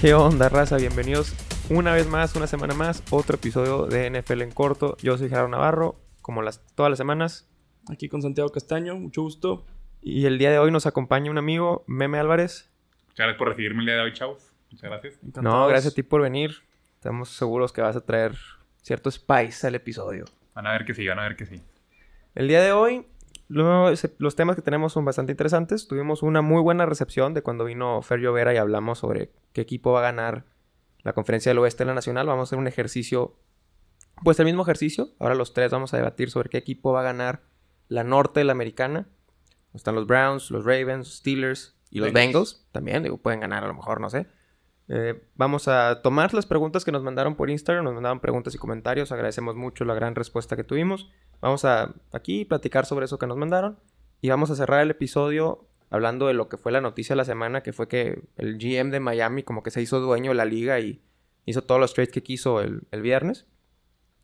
¿Qué onda, raza? Bienvenidos una vez más, una semana más, otro episodio de NFL en corto. Yo soy Gerardo Navarro, como las, todas las semanas. Aquí con Santiago Castaño, mucho gusto. Y el día de hoy nos acompaña un amigo, Meme Álvarez. Muchas gracias por recibirme el día de hoy, chavos. Muchas gracias. No, gracias a ti por venir. Estamos seguros que vas a traer cierto spice al episodio. Van a ver que sí, van a ver que sí. El día de hoy, lo- se- los temas que tenemos son bastante interesantes. Tuvimos una muy buena recepción de cuando vino Fer Llovera y hablamos sobre qué equipo va a ganar la conferencia del oeste de la nacional. Vamos a hacer un ejercicio, pues el mismo ejercicio. Ahora los tres vamos a debatir sobre qué equipo va a ganar la norte de la americana. Están los Browns, los Ravens, Steelers y los Bengals. Bengals. También, digo, pueden ganar a lo mejor, no sé. Eh, vamos a tomar las preguntas que nos mandaron por Instagram. Nos mandaron preguntas y comentarios. Agradecemos mucho la gran respuesta que tuvimos. Vamos a aquí platicar sobre eso que nos mandaron. Y vamos a cerrar el episodio hablando de lo que fue la noticia de la semana, que fue que el GM de Miami como que se hizo dueño de la liga y hizo todos los trades que quiso el, el viernes.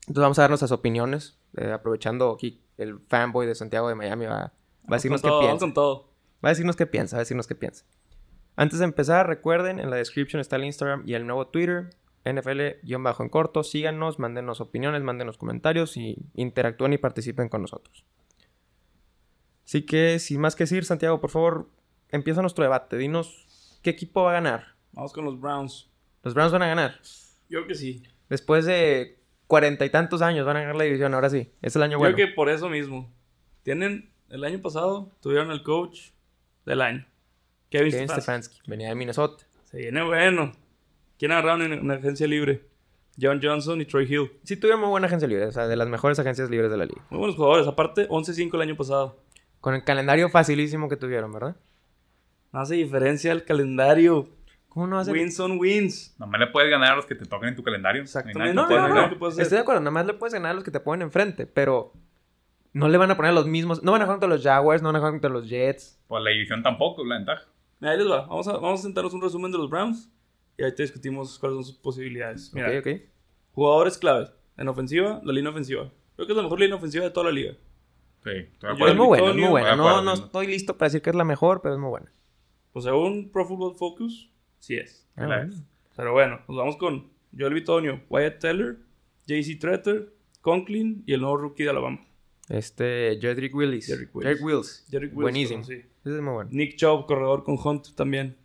Entonces vamos a dar nuestras opiniones, eh, aprovechando aquí el fanboy de Santiago de Miami va, va a decirnos qué todo, piensa. vamos con todo. Va a decirnos qué piensa, va a decirnos qué piensa. Antes de empezar, recuerden, en la description está el Instagram y el nuevo Twitter, NFL-en corto. Síganos, mándenos opiniones, mándenos comentarios y interactúen y participen con nosotros. Así que, sin más que decir, Santiago, por favor, empieza nuestro debate. Dinos, ¿qué equipo va a ganar? Vamos con los Browns. Los Browns van a ganar. Yo creo que sí. Después de cuarenta y tantos años van a ganar la división, ahora sí. Es el año Yo bueno. creo que por eso mismo. Tienen, el año pasado, tuvieron el coach del año. Kevin, Kevin Stefanski. Stefanski, venía de Minnesota. Se viene bueno. ¿Quién agarraron en una agencia libre? John Johnson y Troy Hill. Sí tuvieron muy buena agencia libre, o sea, de las mejores agencias libres de la liga. Muy buenos jugadores. Aparte, 11-5 el año pasado. Con el calendario facilísimo que tuvieron, ¿verdad? No hace diferencia el calendario. ¿Cómo no ser? Wins son wins. Nomás le puedes ganar a los que te toquen en tu calendario. Exactamente. No No, no. Estoy de acuerdo, nada más le puedes ganar a los que te ponen enfrente, pero no le van a poner a los mismos. No van a jugar contra los Jaguars, no van a jugar contra los Jets. Pues la división tampoco es la ventaja. Mira, ahí les va. Vamos a, vamos a sentarnos un resumen de los Browns. Y ahí te discutimos cuáles son sus posibilidades. Mira, Ok, ok. jugadores claves. En ofensiva, la línea ofensiva. Creo que es la mejor línea ofensiva de toda la liga. Sí, estoy. Es muy buena, es Antonio, muy buena. No, no estoy listo para decir que es la mejor, pero es muy buena. Pues según Pro Football Focus, sí es. Ah, La bueno. es. Pero bueno, nos vamos con Joel Bitonio, Wyatt Teller, JC Tretter, Conklin y el nuevo rookie de Alabama. Este, Jedrick Willis. Jedrick Willis. Jedrick Wills. Buenísimo. sí. Ese es muy bueno. Nick Chubb, corredor con Hunt también.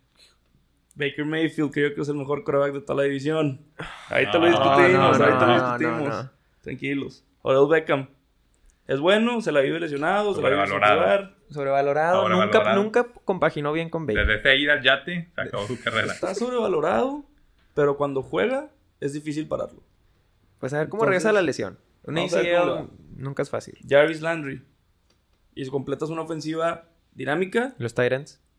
Baker Mayfield, creo que es el mejor quarterback de toda la división. Ahí te lo No, discutimos, no, ahí te lo discutimos. no, no. Tranquilos. Odell Beckham. Es bueno, se la vive lesionado, se la vive sin Sobrevalorado. jugar. Sobrevalorado. Nunca, nunca compaginó bien con Baker. Desde ese ir al yate, se acabó su carrera. Está sobrevalorado, pero cuando juega es difícil pararlo. Pues a ver cómo Entonces, regresa la lesión. Un vamos nunca es fácil. Jarvis Landry. Y si completas una ofensiva dinámica, Los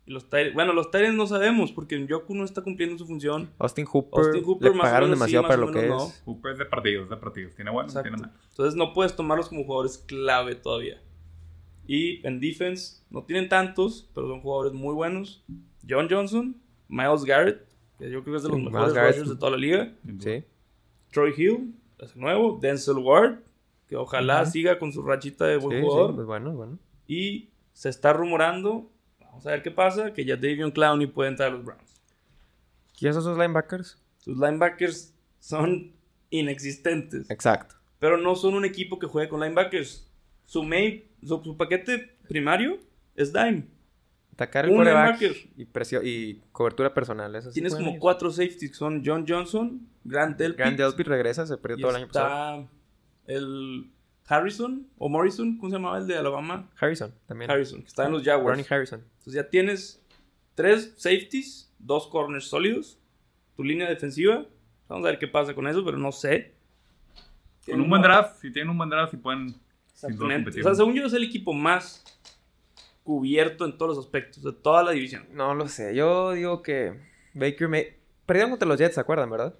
y los Tyrants, bueno, los Tyrants no sabemos porque Yoku no está cumpliendo su función. Austin Hooper. Austin Hooper le más o pagaron menos sí, demasiado más para lo que menos es. Cooper es de partidos, de partidos. Tiene bueno, Exacto. tiene mal. Entonces no puedes tomarlos como jugadores clave todavía. Y en defense no tienen tantos, pero son jugadores muy buenos. John Johnson, Miles Garrett, que yo creo que es de los Sí, mejores Garrett. de toda la liga. Sí. Troy Hill, es nuevo. Denzel Ward, que ojalá siga con su rachita de Sí, buen sí, jugador. pues bueno, bueno. Y se está rumorando, vamos a ver qué pasa, que ya Davion Clowney puede entrar a los Browns. ¿Quiénes son esos linebackers? Sus linebackers son inexistentes. Exacto. Pero no son un equipo que juegue con linebackers. Su main, su, su paquete primario es dime. Atacar el Un quarterback linebacker. y, cobertura personal. Eso sí Tienes como cuatro safeties, son John Johnson, Grant Delpit, Grant Delpit regresa, se perdió todo el año pasado. El Harrison o Morrison, ¿cómo se llamaba el de Alabama? Harrison también. Harrison, que está en los Jaguars. Ronnie Harrison. Entonces ya tienes tres safeties, dos corners sólidos, tu línea defensiva. Vamos a ver qué pasa con eso, pero no sé. Con un buen draft, si tienen un buen draft, si pueden. Exactamente. competir. O sea, según yo es el equipo más cubierto en todos los aspectos de toda la división. No lo sé. Yo digo que Baker May... Perdieron contra los Jets, ¿se acuerdan, verdad?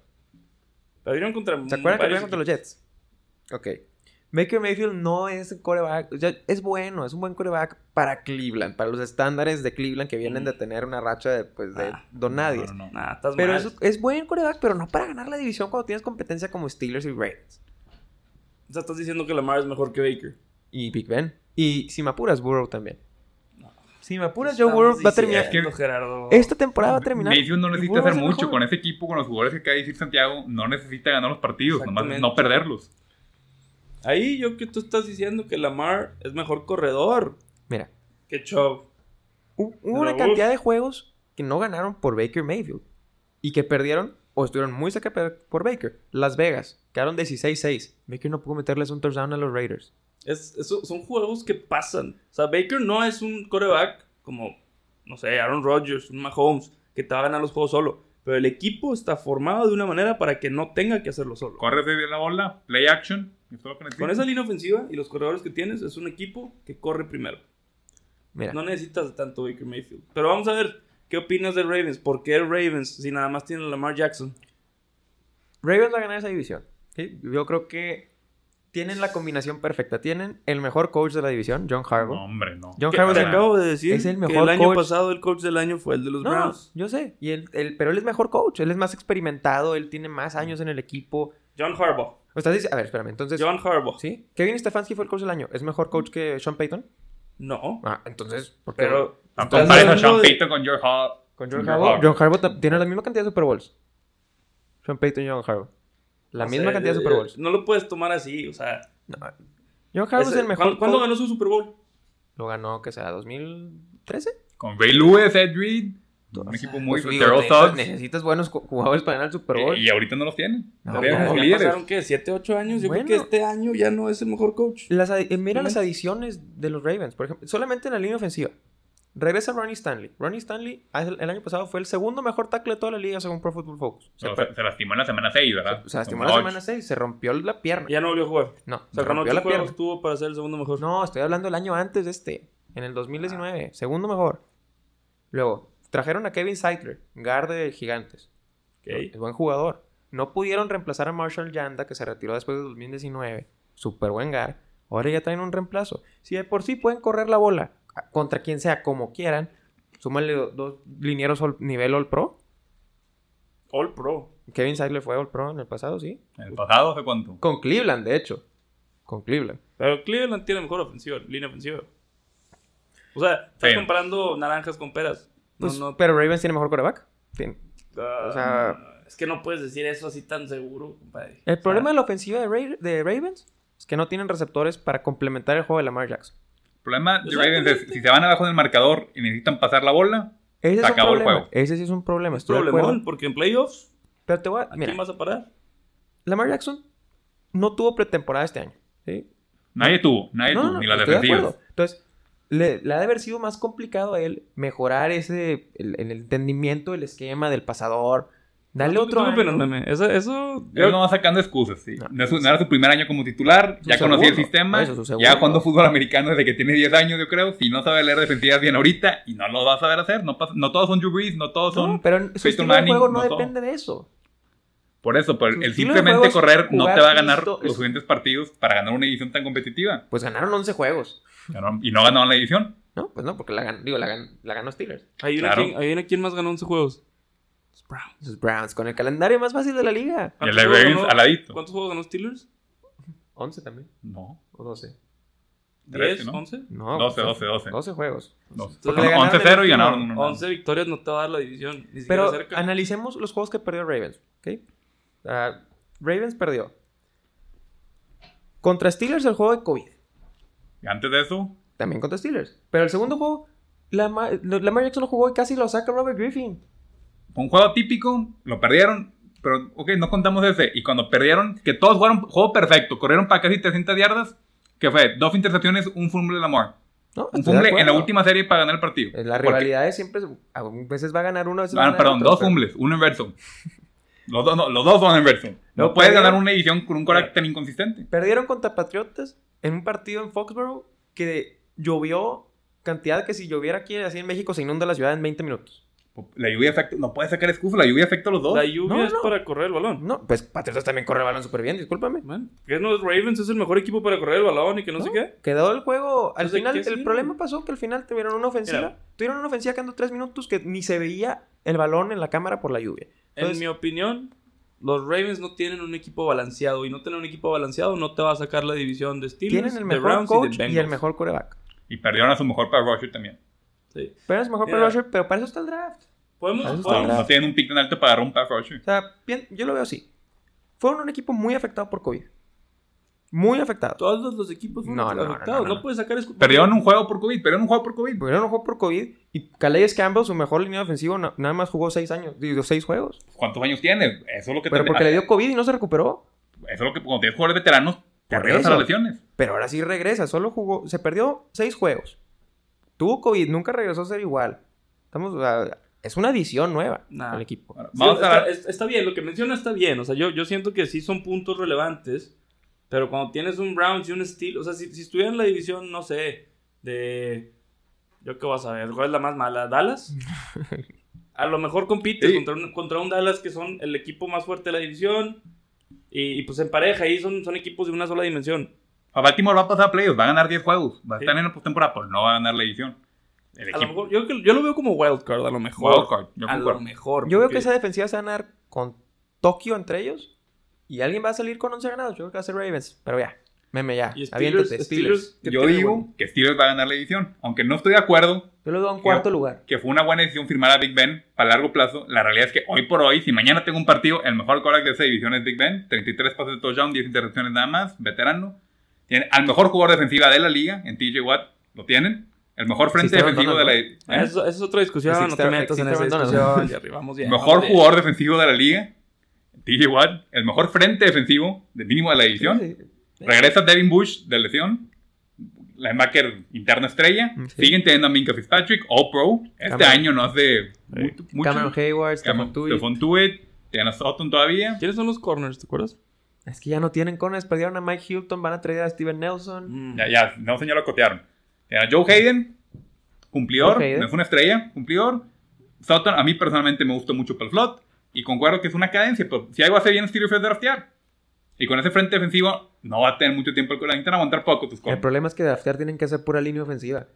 Perdieron contra ¿Se acuerdan que perdieron contra los Jets? Ok. Baker Mayfield no es coreback. o sea, es bueno, es un buen coreback para Cleveland, para los estándares de Cleveland que vienen de tener una racha de, pues, de Ah, don nadie. No, no, no. Estás Pero mal. es, es buen coreback, pero no para ganar la división cuando tienes competencia como Steelers y Ravens. O sea, estás diciendo que Lamar es mejor que Baker. Y Big Ben. Y si me apuras, Burrow también. Si me apuras, Joe Burrow va a terminar. Gerardo? Esta temporada va a terminar. Mayfield no necesita hacer mucho mejor. con ese equipo, con los jugadores que acaba de decir Santiago. No necesita ganar los partidos, nomás no perderlos. Ahí yo que tú estás diciendo que Lamar es mejor corredor Mira, que Chubb. hu- hubo una cantidad de juegos que no ganaron por Baker Mayfield. Y que perdieron o estuvieron muy cerca por Baker. Las Vegas quedaron 16-6. Baker no pudo meterles un touchdown a los Raiders. Es, son juegos que pasan. O sea, Baker no es un coreback como, no sé, Aaron Rodgers, un Mahomes, que te va a ganar los juegos solo. Pero el equipo está formado de una manera para que no tenga que hacerlo solo. Corres de la bola, play action. y. Con esa línea ofensiva y los corredores que tienes, es un equipo que corre primero. Mira, No necesitas de tanto Baker Mayfield. Pero vamos a ver, ¿qué opinas de Ravens? ¿Por qué Ravens si nada más tienen a Lamar Jackson? Ravens va a ganar esa división. ¿sí? Yo creo que tienen la combinación perfecta. Tienen el mejor coach de la división, John Harbaugh. No, hombre, no. John Que Harbaugh te es el- acabo de decir es el que mejor el año coach. pasado el coach del año fue el de los No, Browns. yo sé. Y él, él- pero él es mejor coach. Él es más experimentado. Él tiene más años en el equipo. John Harbaugh. O estás dic- a ver, espérame. Entonces, John Harbaugh. ¿sí? Kevin Stefanski fue el coach del año. ¿Es mejor coach que Sean Payton? No. Ah, entonces, ¿por qué? Pero No estás compares a Sean de- Payton con George Hall. Con John John Harbaugh. Harbaugh. John Harbaugh tiene la misma cantidad de Super Bowls. Sean Payton y John Harbaugh. La misma cantidad de eh, Super Bowls. No lo puedes tomar así, o sea. No. John Harbaugh es el mejor ¿cuándo, ganó su Super Bowl? Lo ganó, que sea, 2013. Con Ray Lewis, Ed Reed. Un O equipo sea, muy... pues, digo, necesitas, buenos ju- jugadores para ganar el Super Bowl. Y, y ahorita no los tienen. No, no, ya líderes. pasaron, ¿qué? ¿7, 8 años? Yo Bueno. creo que este año ya no es el mejor coach. Las eh, mira las adiciones de los Ravens, por ejemplo, solamente en la línea ofensiva. Regresa Ronnie Stanley. Ronnie Stanley ah, el, el año pasado fue el segundo mejor tackle de toda la liga según Pro Football Focus. Se, Se, se lastimó en la semana 6, ¿verdad? se lastimó Con la semana 6, se rompió la pierna. Ya no volvió a jugar. No, se ganó rompió 8 la pierna. juegos tuvo para ser el segundo mejor. No, estoy hablando del año antes de este, en el 2019, segundo mejor. Luego, trajeron a Kevin Seidler, guard de Gigantes. Ok. Es buen jugador. No pudieron reemplazar a Marshall Yanda, que se retiró después de 2019. Super buen guard. Ahora ya traen un reemplazo. Si de por sí pueden correr la bola contra quien sea, como quieran, súmale do- dos linieros all- nivel All Pro. All Pro. Kevin Seidler fue All Pro en el pasado, sí. ¿En el pasado hace cuánto? Con Cleveland, de hecho. Con Cleveland. Pero Cleveland tiene mejor ofensiva, línea ofensiva. O sea, estás comparando naranjas con peras. No, Pues, no. Pero Ravens tiene mejor coreback. Fin. ah, o sea- es que no puedes decir eso así tan seguro, compadre. El O sea, problema de la ofensiva de, Ra- de Ravens es que no tienen receptores para complementar el juego de Lamar Jackson. El problema de. Ravens es, si se van abajo del marcador y necesitan pasar la bola, Ese Se es un acabó el problema. juego. Ese sí es un problema. es Estoy de problemón, porque en playoffs, Pero te voy a... ¿a Mira, quién vas a parar? Lamar Jackson no tuvo pretemporada este año. ¿sí? nadie tuvo, nadie No, tuvo, no, ni las estoy de. Entonces, le, le ha de haber sido más complicado a él mejorar ese... El, el entendimiento del esquema del pasador. Dale ¿Tú- otro ¿Tú año. meme? Eso, eso... Él no va sacando excusas, sí. No. No, es su- no era su primer año como titular, ya conocía el sistema, eso, ya jugando fútbol americano desde que tiene 10 años, yo creo. Si no sabe leer defensivas bien ahorita, y no lo va a saber hacer, no, pasa- no todos son Drew Brees, no todos son... No, pero su Peyton estilo de Manning, juego no, depende de eso. Por eso, por Su el simplemente correr no te va a ganar listo, los es- siguientes partidos para ganar una edición tan competitiva. Pues ganaron 11 juegos. Y no ganaron la edición. No, pues no, porque la, gan- digo, la, gan- la ganó Steelers. Hay una, Claro. quien, hay una quien más ganó 11 juegos. Los Browns. Los Browns, con el calendario más fácil de la liga. Y el ¿Cuántos de juegos Ravens ganó- al ladito. ¿Cuántos juegos ganó Steelers? 11 también. No. O 12. Trece, ¿10? ¿no? ¿11? No, 12, pues, 12, 12. 12 juegos. No. Entonces, Porque le ganaron 11-0 y ganaron último. uno. 11 victorias no te va a dar la división. Ni Pero cerca. analicemos los juegos que perdió Ravens. ¿ok? Ah, Ravens perdió. Contra Steelers el juego de COVID. Y antes de eso, También contra Steelers. Pero el segundo juego, Lamar, Lamar Jackson lo jugó y casi lo saca Robert Griffin. Un juego típico, lo perdieron, pero ok, no contamos ese. Y cuando perdieron, que todos jugaron juego perfecto, corrieron para casi 300 yardas, que fue dos intercepciones, un fumble de Lamar. ¿no? Un fumble en la última serie para ganar el partido. Eh, Las rivalidades siempre, a veces va a ganar uno, a veces va a Ah, ganar perdón, otro, dos pero- fumbles, uno en verso. Los, dos- no, los dos son en verso. No, No, puedes perdieron- ganar una edición con un tan inconsistente. Perdieron contra Patriotas en un partido en Foxborough que llovió cantidad que si lloviera aquí así en México se inunda la ciudad en 20 minutos. La lluvia afecta, no puedes sacar excusas, la lluvia afecta a los dos. La lluvia No, es no. para correr el balón. No, pues Patriotas también corre el balón súper bien, discúlpame. Man, ¿Qué no es Ravens? Es el mejor equipo para correr el balón y que no, sé qué. Quedó el juego. Al Entonces, final, ¿qué el sirve? problema pasó que al final tuvieron una ofensiva. Mira. Tuvieron una ofensiva quedando tres minutos que ni se veía el balón en la cámara por la lluvia. Entonces, en mi opinión, los Ravens no tienen un equipo balanceado. Y no tener un equipo balanceado no te va a sacar la división de Steelers, tienen el mejor Browns coach y de y, Bengals. el mejor coreback. Y perdieron a su mejor para Rusher también. Sí. Pero es mejor pass rusher, pero para eso está el draft. Podemos, podemos-. No tienen un pick tan alto para agarrar un pass rusher. O sea, bien, yo lo veo así. Fueron un equipo muy afectado por COVID. Muy afectado. Todos los equipos fueron No, no, no, afectados. no, No, no. puedes sacar Perdieron un juego por COVID, perdieron un juego por COVID. Pero no jugó por COVID. Y Calais Campbell, su mejor línea ofensiva, na- nada más jugó seis años. Digo, seis juegos. ¿Cuántos años tiene? Eso es lo que Pero te- porque le dio COVID y no se recuperó. Eso es lo que cuando tienes jugadores veteranos, te Por arriesgas a las lesiones. Pero ahora sí regresa. Solo jugó. Se perdió seis juegos. Tuvo COVID. Nunca regresó a ser igual. Estamos. es una adición nueva Nah. al equipo. Sí, Vamos está, a está bien, lo que menciona está bien. O sea, yo, yo siento que sí son puntos relevantes. Pero cuando tienes un Browns y un Steel, o sea, si, si estuviera en la división, no sé, de. ¿Yo qué vas a ver? ¿Cuál es la más mala? ¿Dallas? A lo mejor compites Sí. contra, un, contra un Dallas que son el equipo más fuerte de la división. Y, y, pues en pareja, ahí son, son equipos de una sola dimensión. A Baltimore va a pasar a playoffs, va a ganar 10 juegos, va a Sí. estar en la postemporada, pero no va a ganar la edición. El A lo equipo mejor, yo, yo lo veo como wildcard, a lo mejor. Wildcard, yo a lo mejor. Yo veo que esa defensiva se va a ganar con Tokio entre ellos. Y alguien va a salir con 11 ganados. Yo creo que va a ser Ravens. Pero ya. Meme ya. Y Steelers, Steelers. Steelers, ¿qué Yo digo bueno? que Steelers va a ganar la edición, aunque no estoy de acuerdo Yo lo veo en cuarto lugar. que fue una buena decisión firmar a Big Ben para largo plazo. La realidad es que hoy por hoy, si mañana tengo un partido, el mejor quarterback de esa división es Big Ben. 33 pases de touchdown, 10 intercepciones nada más, veterano. Tiene al mejor jugador defensiva de la liga, en TJ Watt, lo tienen. El mejor frente defensivo de Donald, la... Ah, ¿eh? Eso, esa es otra discusión, no te Existe- metas en existe esa discusión. Jerry, vamos bien. mejor jugador defensivo de la liga, TJ Watt. El mejor frente defensivo, de mínimo de la división. Sí, sí. Regresa Devin Bush de lesión. Linebacker interna estrella. Mm, sí. Siguen teniendo a Minka Fitzpatrick, All Pro. Este Cameron. año no hace mucho. mucho. Cameron Hayward, Stephon Tuitt. Stephon Tuitt. Tienen a Sutton todavía. ¿Quiénes son los corners, te acuerdas? Es que ya no tienen corners. Perdieron a Mike Hilton. Van a traer a Steven Nelson. Mm. Ya, ya, no señor lo cotearon. Tienen a Joe Hayden, cumplidor. Joe Hayden. No es una estrella, cumplidor. Sutton, a mí personalmente me gustó mucho para el slot. Y concuerdo que es una cadencia. Pero si algo hace bien Steelers es draftear. Y con ese frente defensivo, no va a tener mucho tiempo el la necesitan aguantar poco tus El corners. problema es que draftear tienen que hacer pura línea ofensiva.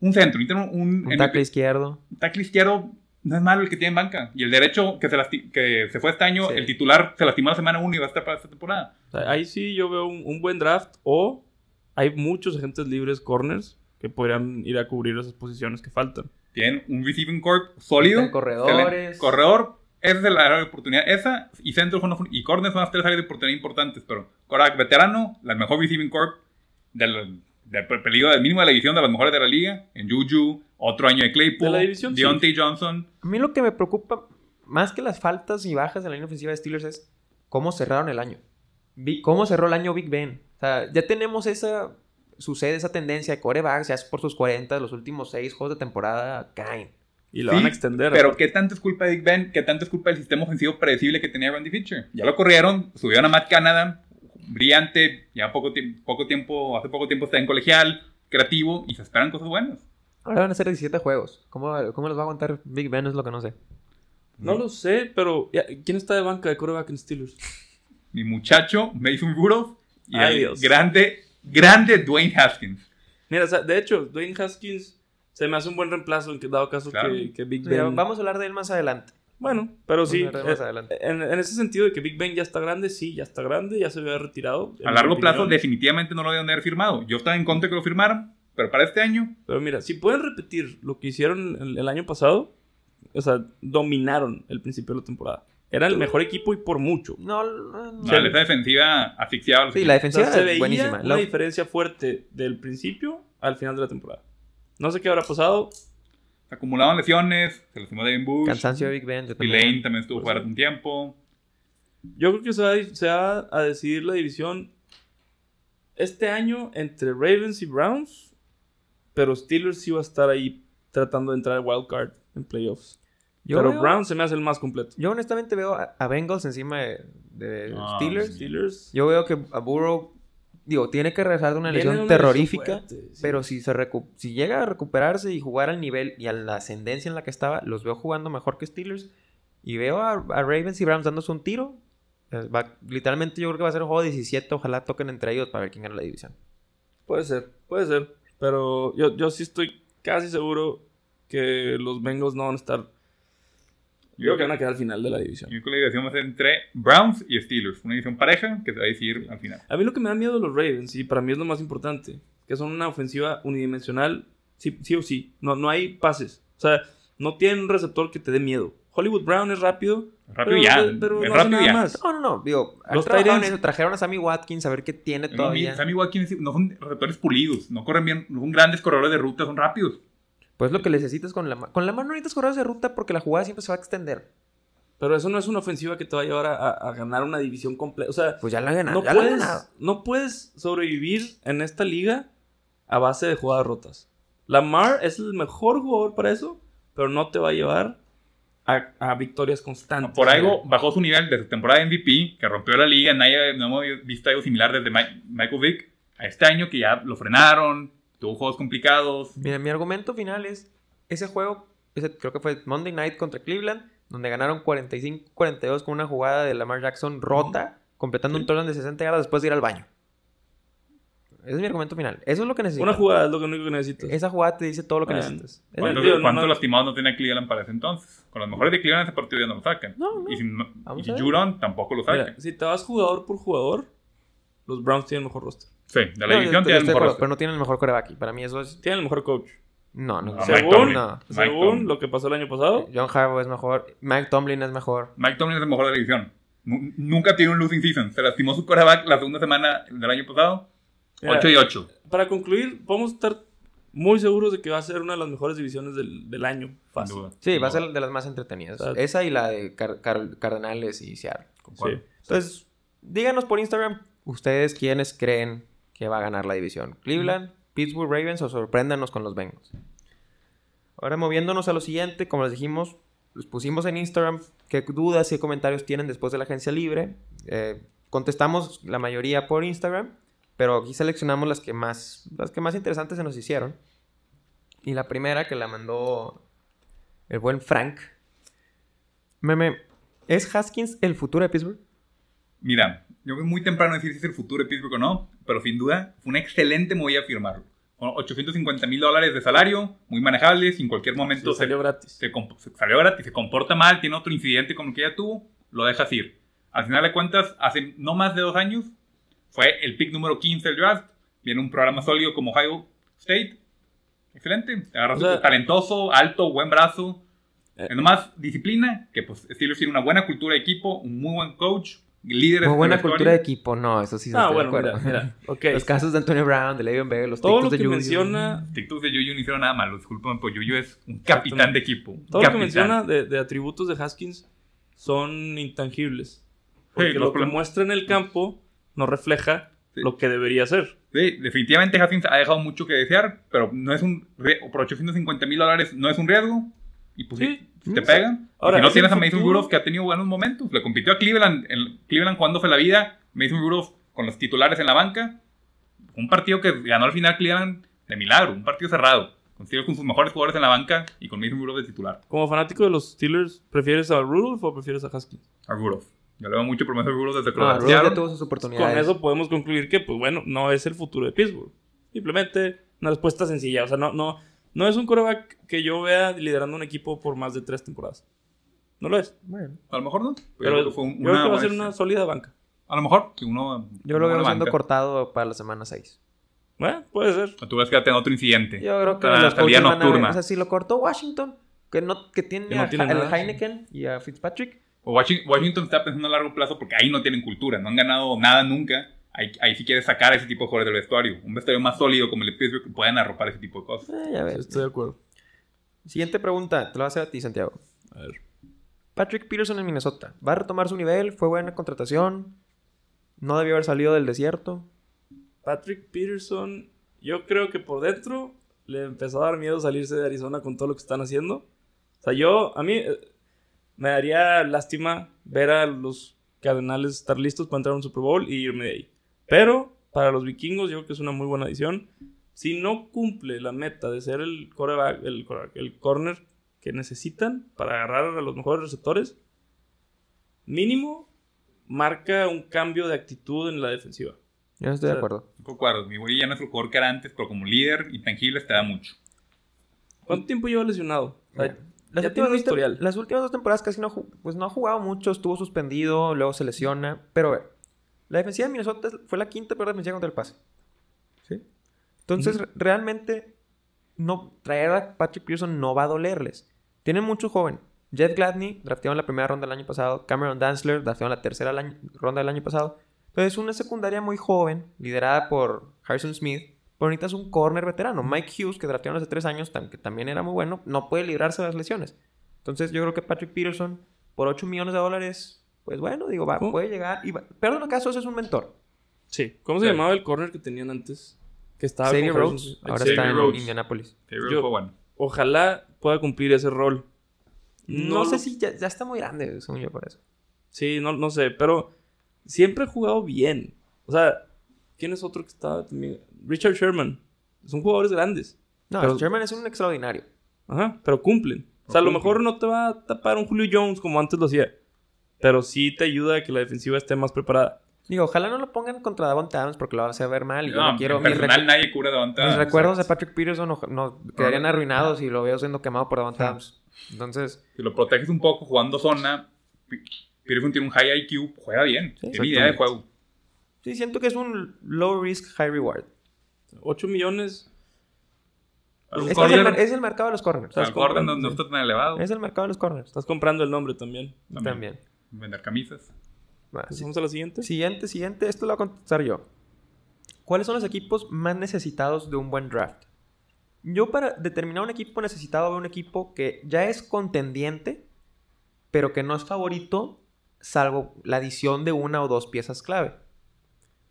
Un centro, necesitan un, Un un- tackle izquierdo. tackle izquierdo no es malo el que tiene en banca. Y el derecho que se, lasti- que se fue este año, Sí. el titular se lastimó la semana 1 y va a estar para esta temporada. Ahí sí yo veo un, un buen draft. O hay muchos agentes libres corners que podrían ir a cubrir esas posiciones que faltan. Tienen un receiving corp sólido. Corredores. excelente. Corredor, esa es el área de oportunidad. Esa y centro y corners son las tres áreas de oportunidad importantes. Pero Korak, veterano, la mejor receiving corp del, del peligro del mínimo de la división de las mejores de la liga. En Juju, otro año de Claypool. De la división, sí. Deontay Johnson. A mí lo que me preocupa, más que las faltas y bajas de la línea ofensiva de Steelers, es cómo cerraron el año. Vi- ¿Cómo cerró el año Big Ben? O sea, ya tenemos esa. Sucede esa tendencia de corebacks, ya es por sus 40, los últimos 6 juegos de temporada caen. Y lo Sí, van a extender. Pero. ¿qué tanto es culpa de Big Ben? ¿Qué tanto es culpa del sistema ofensivo predecible que tenía Randy Fisher? Ya lo corrieron, subieron a Matt Canada, brillante, ya poco, tiempo, poco tiempo, hace poco tiempo está en colegial, creativo, y se esperan cosas buenas. Ahora van a ser 17 juegos. ¿Cómo, cómo los va a aguantar Big Ben? Es lo que no sé. No lo sé, pero ya, ¿quién está de banca de coreback en Steelers? Mi muchacho, Mason Rudolph, y Ay, el Dios. grande, grande Dwayne Haskins. Mira, o sea, de hecho, Dwayne Haskins se me hace un buen reemplazo en que dado caso Claro. que, que Big Mira, Ben... vamos a hablar de él más adelante. Bueno, pero sí, más eh, adelante. en, en ese sentido de que Big Ben ya está grande, sí, ya está grande, ya se había retirado. en A largo opinión. plazo, definitivamente no lo deben de haber firmado. Yo estaba en contra de que lo firmaran, pero para este año, Pero mira, si pueden repetir lo que hicieron el, el año pasado, o sea, dominaron el principio de la temporada. Era el mejor equipo y por mucho. No, no, no. la esa defensiva asfixiaba Sí, la O defensiva sea, se veía buenísima. una diferencia fuerte del principio al final de la temporada. No sé qué habrá pasado. Se acumulaban lesiones, se lastimó Devin Bush. Cansancio de Big Ben. yo también. Lane también estuvo Pues fuera sí. un tiempo. Yo creo que se va, a- se va a decidir la división este año entre Ravens y Browns. Pero Steelers sí va a estar ahí tratando de entrar al wild card en playoffs. Yo pero veo- Browns se me hace el más completo. Yo honestamente veo a, a Bengals encima de, de Ah, Steelers. Steelers. Yo veo que a Burrow, digo, tiene que regresar de una lesión una terrorífica. lesión fuerte, sí. Pero si, se recu- si llega a recuperarse y jugar al nivel y a la ascendencia en la que estaba, los veo jugando mejor que Steelers. Y veo a, a Ravens y Browns dándose un tiro. Va- literalmente yo creo que va a ser un juego de 17. Ojalá toquen entre ellos para ver quién gana la división. Puede ser, puede ser. Pero yo, yo sí estoy casi seguro que los Bengals no van a estar. Yo creo que van a quedar al final de la división. Yo creo que la división va a ser entre Browns y Steelers. Una división pareja que se va a decidir al final. A mí lo que me da miedo de los Ravens, y para mí es lo más importante, que son una ofensiva unidimensional Sí, sí o sí. No, no hay pases. O sea, no tiene un receptor que te dé miedo. Hollywood Brown es rápido. Rápido pero- ya. pero rápido nada ya. más. No, no, no. Digo, Los eso, trajeron a Sammy Watkins a ver qué tiene No, todavía. Sammy Watkins no son receptores pulidos, no corren bien, no son grandes corredores de ruta, son rápidos. Pues lo que necesitas con la mano. Con la mano no necesitas corredores de ruta porque la jugada siempre se va a extender. Pero eso no es una ofensiva que te va a llevar a, a- a ganar una división completa. O sea, Pues ya la han ganado. no ya la han puedes, ganado. no puedes sobrevivir en esta liga a base de jugadas rotas. Lamar es el mejor jugador para eso, pero no te va a llevar a, a victorias constantes. Por algo bajó su nivel de su temporada de MVP, que rompió la liga, nadie no hemos visto algo similar desde Mi- Michael Vick, a este año que ya lo frenaron, tuvo juegos complicados. Mira, mi argumento final es ese juego, ese, creo que fue Monday Night contra Cleveland, donde ganaron 45-42 con una jugada de Lamar Jackson rota, completando un touchdown de 60 yardas después de ir al baño. Ese es mi argumento final. Eso es lo que necesitas. Una jugada es lo único que necesitas. Esa jugada te dice todo lo que Bueno. necesitas. ¿Cuántos, digo, no, lastimados no tenía Cleveland para ese entonces? Con los mejores de Cleveland ese partido ya no lo sacan. No, no. Y si, no- Vamos y tampoco lo sacan. Mira, si te vas jugador por jugador, los Browns tienen mejor roster. sí, de la división estoy- tiene el estoy de mejor roster. pero no tienen el mejor coreback. Y para mí eso es... Tienen el mejor coach. No, no. Mike según. No. Según lo que pasó el año pasado, John Harbaugh es mejor. Mike Tomlin es mejor. Mike Tomlin es el mejor de la división. Nu- Nunca tiene un losing season. Se lastimó su quarterback la segunda semana del año pasado. Mira, 8 y 8. para concluir, podemos estar muy seguros de que va a ser una de las mejores divisiones del, del año. Fácil. Sí, va a ser de las más entretenidas. O sea, Esa y la de Car- Car- Cardenales y Seattle. Sí. Entonces, díganos por Instagram ustedes quiénes creen que va a ganar la división. Cleveland, Pittsburgh Ravens o sorpréndanos con los Bengals. Ahora moviéndonos a lo siguiente, como les dijimos, les pusimos en Instagram qué dudas y comentarios tienen después de la agencia libre. Eh, contestamos la mayoría por Instagram, pero aquí seleccionamos las que más, las que más interesantes se nos hicieron. Y la primera que la mandó el buen Frank. Meme, ¿es Haskins el futuro de Pittsburgh? Mira, yo es muy temprano decir si es el futuro de Pittsburgh o no, pero sin duda fue una excelente movida firmarlo. Con 850 mil dólares de salario, muy manejable, sin cualquier momento Sí, salió gratis. se, comp- se salió gratis, se comporta mal, tiene otro incidente como el que ya tuvo, lo dejas ir. Al final de cuentas, hace no más de dos años, fue el pick número 15 del draft, viene un programa sólido como Ohio State, excelente, te agarras O sea- talentoso, alto, buen brazo, Eh. es nomás disciplina, que pues Steelers tiene una buena cultura de equipo, un muy buen coach, líderes Muy buena cultura de equipo, no, eso sí Ah, estoy bueno, de mira, acuerdo. mira. Ok. Los casos de Antonio Brown, de Le'Veon Bell, los Todo lo de que Juju. menciona, TikToks de Yuyu no hicieron nada malo, discúlpame, pues Yuyu es un capitán de equipo. un todo lo que capitán. menciona de, de atributos de Haskins son intangibles. Porque lo que muestra en el campo no refleja Sí. lo que debería ser. Sí, definitivamente Haskins ha dejado mucho que desear, pero no es un por 850 mil dólares no es un riesgo. Y pues Sí. te Sí. pegan. Ahora, si no es tienes a Mason Rudolph que ha tenido buenos momentos. Le compitió a Cleveland, en Cleveland jugándose la vida. Mason Rudolph con los titulares en la banca. Un partido que ganó al final Cleveland de milagro, un partido cerrado. Consiguió con sus mejores jugadores en la banca y con Mason Rudolph de titular. Como fanático de los Steelers, ¿prefieres a Rudolph o prefieres a Haskins? A Rudolph. Yo le veo mucho promesa a Rudolph desde que lo draftearon. ya tuvo sus oportunidades. Con eso podemos concluir que, pues bueno, no es el futuro de Pittsburgh. Simplemente una respuesta sencilla. O sea, no, no, no es un coreback que yo vea liderando un equipo por más de tres temporadas. No lo es. Bueno, A lo mejor no. Pero creo yo que fue un- creo que va a ser una sólida banca. A lo mejor, si uno. yo lo una veo siendo banca. cortado para la semana 6. Bueno, puede ser. O Tú ves que ya tengo otro incidente. Yo creo que Ah, los salida van a ver- nocturna. O sea, si lo cortó Washington, que no que tiene, Que no a- tiene nada, Heineken y a Fitzpatrick. O Washington, está pensando a largo plazo porque ahí no tienen cultura, no han ganado nada nunca. Ahí, ahí sí quieres sacar a ese tipo de jugadores del vestuario. Un vestuario más sólido como el de Pittsburgh que puedan arropar ese tipo de cosas. Eh, ya ves. Estoy de acuerdo. Siguiente pregunta, te lo voy a hacer a ti, Santiago. A ver. Patrick Peterson en Minnesota. ¿Va a retomar su nivel? ¿Fue buena contratación? ¿No debió haber salido del desierto? Patrick Peterson, yo creo que por dentro le empezó a dar miedo salirse de Arizona con todo lo que están haciendo. O sea, yo, a mí eh, me daría lástima ver a los Cardenales estar listos para entrar a un Super Bowl y irme de ahí. Pero para los vikingos, yo creo que es una muy buena adición. Si no cumple la meta de ser el coreback, el, corner que necesitan para agarrar a los mejores receptores, mínimo marca un cambio de actitud en la defensiva. Yo no estoy O sea, de acuerdo. Concuerdo, mi güey ya no es el jugador que era antes, pero como líder intangibles te da mucho. ¿Cuánto tiempo lleva lesionado? O sea, Las últimas, dos tem- historial. las últimas dos temporadas casi no, pues no ha jugado mucho, estuvo suspendido, luego se lesiona. Pero a ver, la defensiva de Minnesota es- fue la quinta peor defensiva contra el pase. ¿Sí? Entonces, re- realmente, no, traer a Patrick Pearson no va a dolerles. Tienen mucho joven. Jeff Gladney, drafteado en la primera ronda del año pasado. Cameron Danzler, drafteado en la tercera ronda del año pasado. Entonces, una secundaria muy joven, liderada por Harrison Smith. Pero necesitas un corner veterano. Mike Hughes, que draftearon hace tres años, que también era muy bueno, no puede librarse de las lesiones. Entonces, yo creo que Patrick Peterson, por 8 millones de dólares, pues bueno, digo, va, ¿Cómo? puede llegar. Y va- Pero en el caso, ese es un mentor. Sí. ¿Cómo se Sí. llamaba el corner que tenían antes? Que estaba Xavier con Rhodes, ahora Xavier está en. Indianapolis. Yo-. Ojalá pueda cumplir ese rol. No, sé si ya, ya está muy grande, según yo, por eso. Sí, no, no sé, pero siempre ha jugado bien. O sea, ¿quién es otro que estaba también? Richard Sherman. Son jugadores grandes. No, Pero- Sherman es un extraordinario. Ajá, pero cumplen. O sea, a lo mejor no te va a tapar un Julio Jones como antes lo hacía. Pero sí te ayuda a que la defensiva esté más preparada. Digo, ojalá no lo pongan contra Davante Adams porque lo va a hacer ver mal. Y yo No, quiero. en Mis, personal nadie cura de Davante mis Adams. recuerdos de Patrick Peterson no, no- quedarían arruinados si lo veo siendo quemado por Davante. Adams. Entonces, Si lo proteges un poco jugando zona, Peterson tiene un high IQ, juega bien. Sí, tiene idea de juego. sí, siento que es un low risk, high reward. 8 millones. Es, es el, es el mercado de los corners. el corner sí. está tan elevado. Es el mercado de los corners. Estás comprando el nombre también. También. También. Vender camisas. Va, sí. Pasamos a la siguiente. Siguiente, siguiente. Esto lo voy a contestar yo. ¿Cuáles son los equipos más necesitados de un buen draft? Yo para determinar un equipo necesitado veo un equipo que ya es contendiente, pero que no es favorito, salvo la adición de una o dos piezas clave.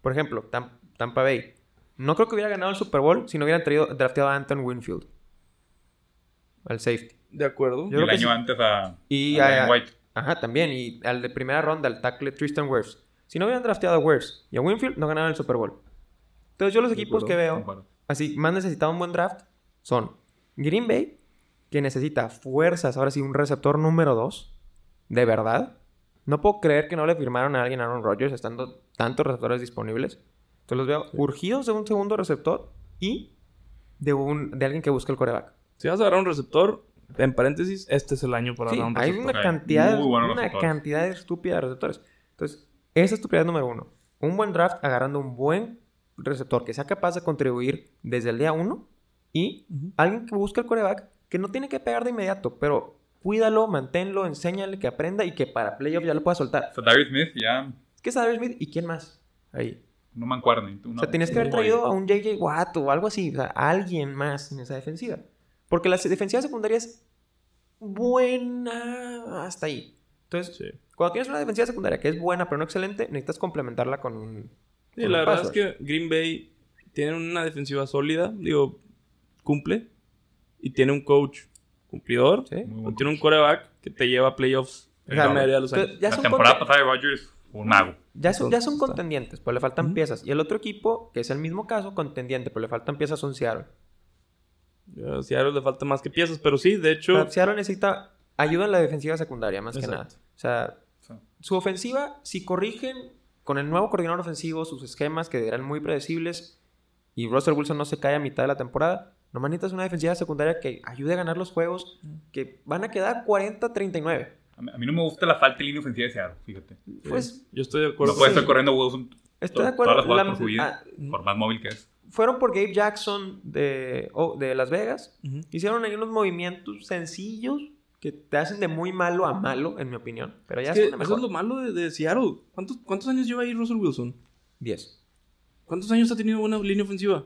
Por ejemplo, Tam- Tampa Bay. No creo que hubiera ganado el Super Bowl si no hubieran traído, drafteado a Anton Winfield. Al safety. De acuerdo. Yo Y el año sí. antes a, Y a White. Ajá, también. Y al de primera ronda, al tackle Tristan Wirfs. Si no hubieran drafteado a Wirfs y a Winfield, no ganaron el Super Bowl. Entonces yo los De equipos acuerdo, que veo, así, más necesitado un buen draft, son Green Bay, que necesita fuerzas, ahora sí, un receptor número 2. De verdad. No puedo creer que no le firmaron a alguien a Aaron Rodgers estando tantos receptores disponibles. Entonces los veo urgidos de un segundo receptor y de, un, de alguien que busque el coreback. Si vas a agarrar un receptor, en paréntesis, este es el año para Sí, agarrar un hay receptor. una Ok, cantidad, buenos una receptores. cantidad estúpida de receptores. Entonces, esa estupidez número uno. Un buen draft agarrando un buen receptor que sea capaz de contribuir desde el día uno y Ujú. alguien que busque el coreback que no tiene que pegar de inmediato, pero cuídalo, manténlo, enséñale que aprenda y que para playoff ya lo pueda soltar. O sea, Darius Smith ya Es que es Darius Smith y quién más ahí. No mancuerna. O sea, tienes que haber traído a un JJ Watt o algo así, o sea, a alguien más en esa defensiva. Porque la defensiva secundaria es buena hasta ahí. Entonces, Sí. cuando tienes una defensiva secundaria que es buena pero no excelente, necesitas complementarla con un. Sí, con la un verdad es que Green Bay tiene una defensiva sólida, digo, cumple. Y tiene un coach cumplidor. ¿sí? O tiene un coreback que te lleva a playoffs Sí, la no. mayoría de los años. Ya La temporada pasada de Rodgers un mago. ya son, ya son contendientes, pues le faltan piezas. Y el otro equipo, que es el mismo caso, contendiente, pero le faltan piezas, son Seattle. A Seattle le falta más que piezas, pero sí, de hecho. sea, Seattle necesita ayuda en la defensiva secundaria, más que nada. O sea, Sí. su ofensiva, si corrigen con el nuevo coordinador ofensivo sus esquemas que eran muy predecibles y Russell Wilson no se cae a mitad de la temporada, nomás necesitas una defensiva secundaria que ayude a ganar los juegos que van a quedar 40-39. A mí, no me gusta la falta de línea ofensiva de Seattle, fíjate. Pues yo estoy de acuerdo. No puede sí. estar corriendo Wilson estoy to- de acuerdo. todas las jugadas La- por su vida, ah, por más móvil que es. fueron por Gabe Jackson de, oh, de Las Vegas. Hicieron ahí unos movimientos sencillos que te hacen de muy malo a malo, en mi opinión. Pero ya Es que una eso mejor. es lo malo de, de Seattle. ¿Cuántos, ¿Cuántos años lleva ahí Russell Wilson? 10. ¿Cuántos años ha tenido buena línea ofensiva?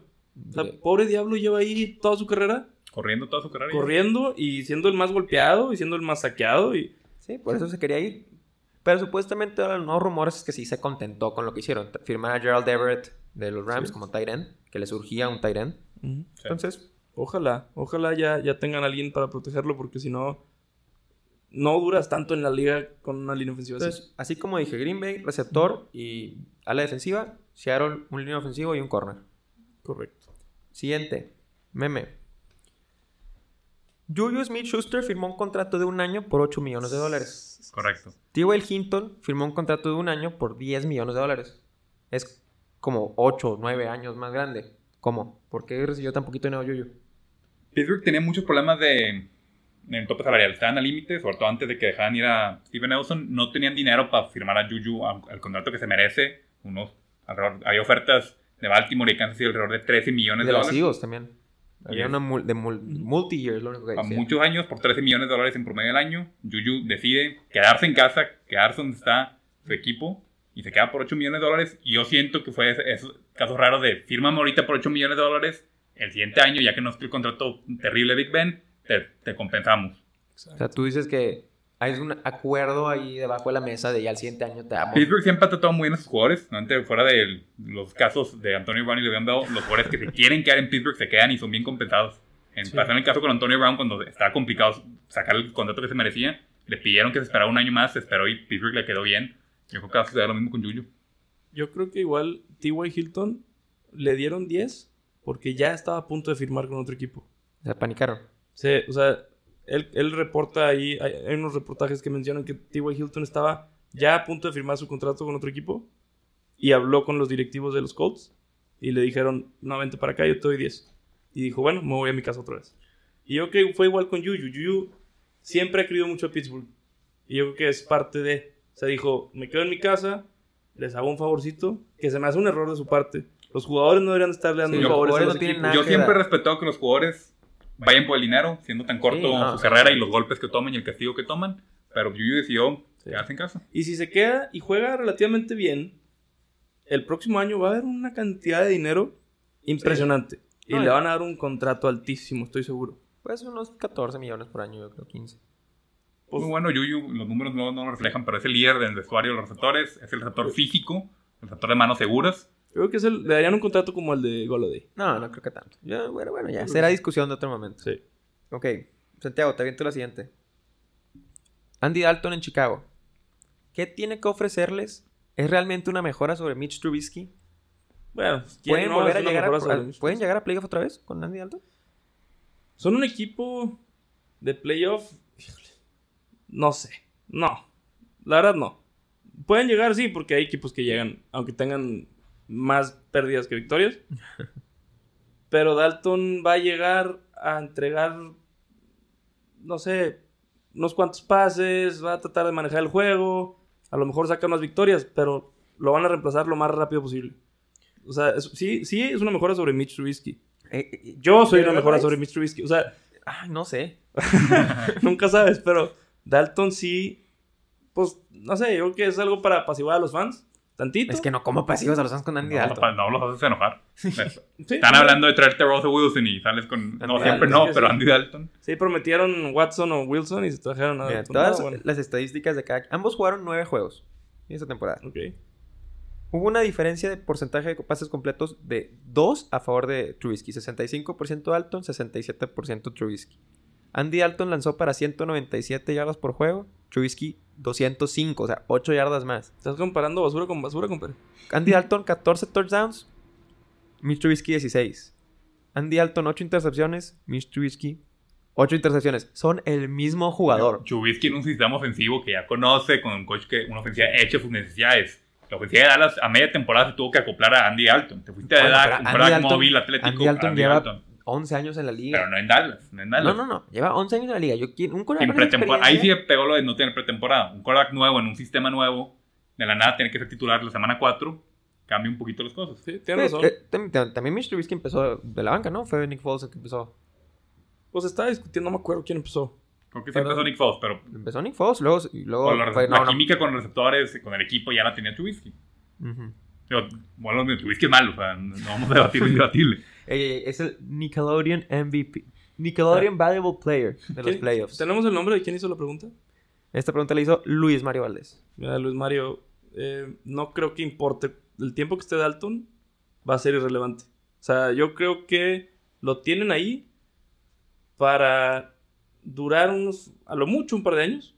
O sea, pobre diablo lleva ahí toda su carrera Corriendo toda su carrera. corriendo y siendo el más golpeado y siendo el más saqueado. Y Sí, por eso se quería ir. Pero supuestamente ahora los nuevos rumores es que sí se contentó con lo que hicieron. Firmar a Gerald Everett de los Rams Sí. como tight end, que le surgía un tight end. Entonces, Ojalá, ojalá ya, ya tengan a alguien para protegerlo porque si no, no duras tanto en la liga con una línea ofensiva así. entonces, así como dije, Green Bay, receptor y a la defensiva, Seattle, un línea ofensivo y un corner. Correcto. Siguiente, meme. Julius Smith-Schuster firmó un contrato de un año por 8 millones de dólares. Correcto. T.Y. Hinton firmó un contrato de un año por 10 millones de dólares. Es como 8 o 9 años más grande. ¿Cómo? ¿Por qué recibió tan poquito dinero Juju? Pittsburgh tenía muchos problemas de en el tope salarial. Estaban al límite, sobre todo antes de que dejaran ir a Steven Nelson. No tenían dinero para firmar a Juju al contrato que se merece. Unos, alrededor- había ofertas de Baltimore y Kansas City alrededor de 13 millones De de los dólares. Eagles también. Había una mul- de mul- multi-year, es lo único que a decía. muchos años por 13 millones de dólares en promedio al año. Juju decide quedarse en casa, quedarse donde está su equipo y se queda por 8 millones de dólares. Y yo siento que fue esos casos raros de fírmame ahorita por 8 millones de dólares. El siguiente año, ya que no es el contrato terrible Big Ben, te, te compensamos. O sea, tú dices que hay un acuerdo ahí debajo de la mesa de ya el siguiente año te amo. Pittsburgh siempre ha tratado muy bien a sus jugadores. Antes, fuera de los casos de Antonio Brown y Le'Veon Bell, los jugadores que se quieren quedar en Pittsburgh se quedan y son bien compensados. En, Sí. Pasó en el caso con Antonio Brown cuando estaba complicado sacar el contrato que se merecía. Le pidieron que se esperara un año más, se esperó y Pittsburgh le quedó bien. Yo creo que va a suceder lo mismo con Juju. Yo creo que igual T.Y. Hilton le dieron 10 porque ya estaba a punto de firmar con otro equipo. Se panicaron. Se- o sea, él, él reporta ahí, hay, hay unos reportajes que mencionan que T.Y. Hilton estaba ya a punto de firmar su contrato con otro equipo y habló con los directivos de los Colts y le dijeron, no, vente para acá, yo te doy 10. Y dijo, bueno, me voy a mi casa otra vez. Y yo creo que fue igual con Juju. Juju siempre ha querido mucho a Pittsburgh. Y yo creo que es parte de... O sea, dijo, me quedo en mi casa, les hago un favorcito, que se me hace un error de su parte. Los jugadores no deberían estarle dando Sí, favores no Yo siempre he respetado que los jugadores vayan por el dinero, siendo tan corto Sí, no, su sí, carrera sí. y los golpes que toman y el castigo que toman. Pero Juju decidió Sí. quedarse en casa. Y si se queda y juega relativamente bien, el próximo año va a haber una cantidad de dinero impresionante. Y No, le y- van a dar un contrato altísimo, estoy seguro. Pues unos 14 millones por año, yo creo 15. Pues- Muy bueno, Juju, los números no, no lo reflejan, pero es el líder del vestuario de los receptores, es el receptor físico, el receptor de manos seguras. Creo que es el- le darían un contrato como el de Goladay. No, no creo que tanto. Ya, bueno, bueno, ya. Será discusión de otro momento. Sí. Ok, Santiago, te aviento la siguiente. Andy Dalton en Chicago. ¿Qué tiene que ofrecerles? ¿Es realmente una mejora sobre Mitch Trubisky? Bueno, ¿quién ¿Pueden no volver a llegar a, a- ¿Pueden llegar a playoff otra vez con Andy Dalton? Son un equipo de playoff. No sé. No. La verdad, no. Pueden llegar, sí, porque hay equipos que llegan, aunque tengan más pérdidas que victorias. Pero Dalton va a llegar a entregar, no sé, unos cuantos pases, va a tratar de manejar el juego, a lo mejor saca unas victorias, pero lo van a reemplazar lo más rápido posible. O sea, es- sí, sí es una mejora sobre Mitch Trubisky. Eh, eh, Yo soy ¿de una mejora sobre? Mitch Trubisky. O sea, Ah, no sé. nunca sabes, pero Dalton sí, pues, no sé, yo creo que es algo para apaciguar a los fans. Tantito. Es que no como pasivos a los fans con Andy No, Dalton. no los haces enojar. Sí, Están hablando de traerte a Russell Wilson y sales con... No, siempre Dalton, no, pero sí. Andy Dalton. Sí, prometieron Watson o Wilson y se trajeron a Mira, Dalton. todas bueno. las estadísticas de cada... Ambos jugaron nueve juegos en esta temporada. Ok. Hubo una diferencia de porcentaje de pases completos de 2 a favor de Trubisky. 65% Dalton, 67% Trubisky. Andy Dalton lanzó para 197 yardas por juego. Trubisky 205, o sea, 8 yardas más. Estás comparando basura con basura, compadre. Andy Dalton 14 touchdowns. Mitch Trubisky 16. Andy Dalton 8 intercepciones. Mitch Trubisky 8 intercepciones. Son el mismo jugador. Chubisky en un sistema ofensivo que ya conoce, con un coach que una ofensiva hecha sus necesidades. La ofensiva de Dallas a media temporada se tuvo que acoplar a Andy Dalton. Te fuiste de Bueno, un Andy Dalton- móvil atlético. Andy Dalton Andy lleva Dalton. 11 años en la liga. Pero no en Dallas, no en Dallas. No, no, no. Lleva 11 años en la liga. Yo quiero un quarterback. Ahí sí pegó lo de no tener pretemporada. Un quarterback nuevo en un sistema nuevo, de la nada tiene que ser titular la semana 4, cambia un poquito las cosas. Sí, tienes razón. Eh, eh, tam- tam- también Mitch Trubisky empezó de la banca, ¿no? Fue Nick Foles el que empezó. Pues estaba discutiendo, no me acuerdo quién empezó. Creo que sí empezó Nick Foles, pero Empezó Nick Foles, luego, y luego con la, fue- la no, no. química con los receptores, con el equipo ya la tenía. Digo, bueno, Trubisky es malo, o sea, no vamos a debatir lo indebatible. Eh, es el Nickelodeon MVP. Nickelodeon Valuable Player de los ¿Quién- playoffs. ¿Tenemos el nombre de quién hizo la pregunta? Esta pregunta la hizo Luis Mario Valdés. Mira, Luis Mario, eh, no creo que importe. El tiempo que esté Dalton va a ser irrelevante. O sea, yo creo que lo tienen ahí para durar unos, a lo mucho, un par de años.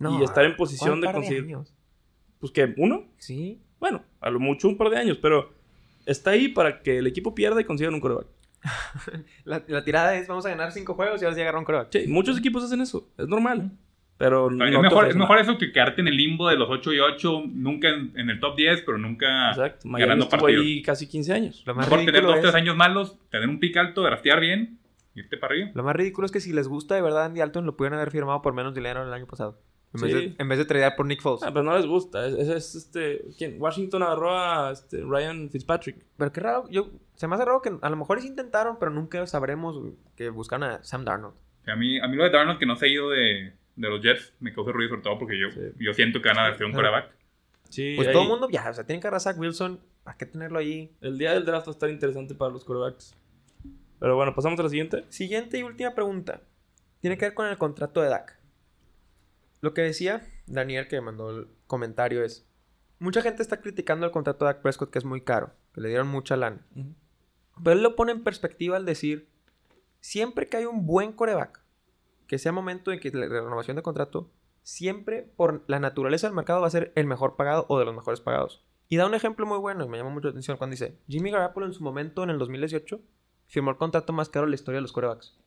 y estar en posición ¿cuál de conseguir. años? Pues que, uno, Sí. bueno, a lo mucho un par de años, pero está ahí para que el equipo pierda y consigan un coreback. La, la tirada es: vamos a ganar 5 juegos y ahora sí agarrar un coreback. Sí, muchos equipos hacen eso, es normal. Pero no es, mejor, es ofrecen mejor eso que quedarte en el limbo de los 8 y 8, nunca en, en el top 10, pero nunca. Exacto, Miami ganando partidos. ahí casi 15 años. Lo más, Mejor tener ridículo 2 3 es, años malos, tener un pick alto, draftear bien, irte para arriba. lo más ridículo es que si les gusta de verdad Andy Dalton, lo pudieron haber firmado por menos dinero el año pasado. En, vez, Sí. de, en vez de tradear por Nick Foles. Ah, pero no les gusta. Es, es- es, este. ¿Quién? Washington agarró a este, Ryan Fitzpatrick. Pero qué raro, yo, se me hace raro que a lo mejor sí intentaron, pero nunca sabremos que buscan a Sam Darnold. A mí, a mí lo de Darnold que no se ha ido de, de los Jets me causa ruido, sobre todo porque yo, Sí. yo siento que van a ser un coreback. Sí, Pues ahí- todo el mundo ya, o sea, tienen que agarrar a Zach Wilson, ¿para qué tenerlo ahí? El día del draft va a estar interesante para los corebacks. Pero bueno, pasamos a la siguiente. Siguiente y última pregunta. Tiene que ver con el contrato de Dak. Lo que decía Daniel, que mandó el comentario, es: Mucha gente está criticando el contrato de Dak Prescott, que es muy caro, que le dieron mucha lana. Pero él lo pone en perspectiva al decir: Siempre que hay un buen coreback, que sea momento de que la renovación de contrato, siempre por la naturaleza del mercado va a ser el mejor pagado o de los mejores pagados. Y da un ejemplo muy bueno, y me llama mucho la atención cuando dice: Jimmy Garoppolo en su momento, en el 2018, firmó el contrato más caro de la historia de los corebacks.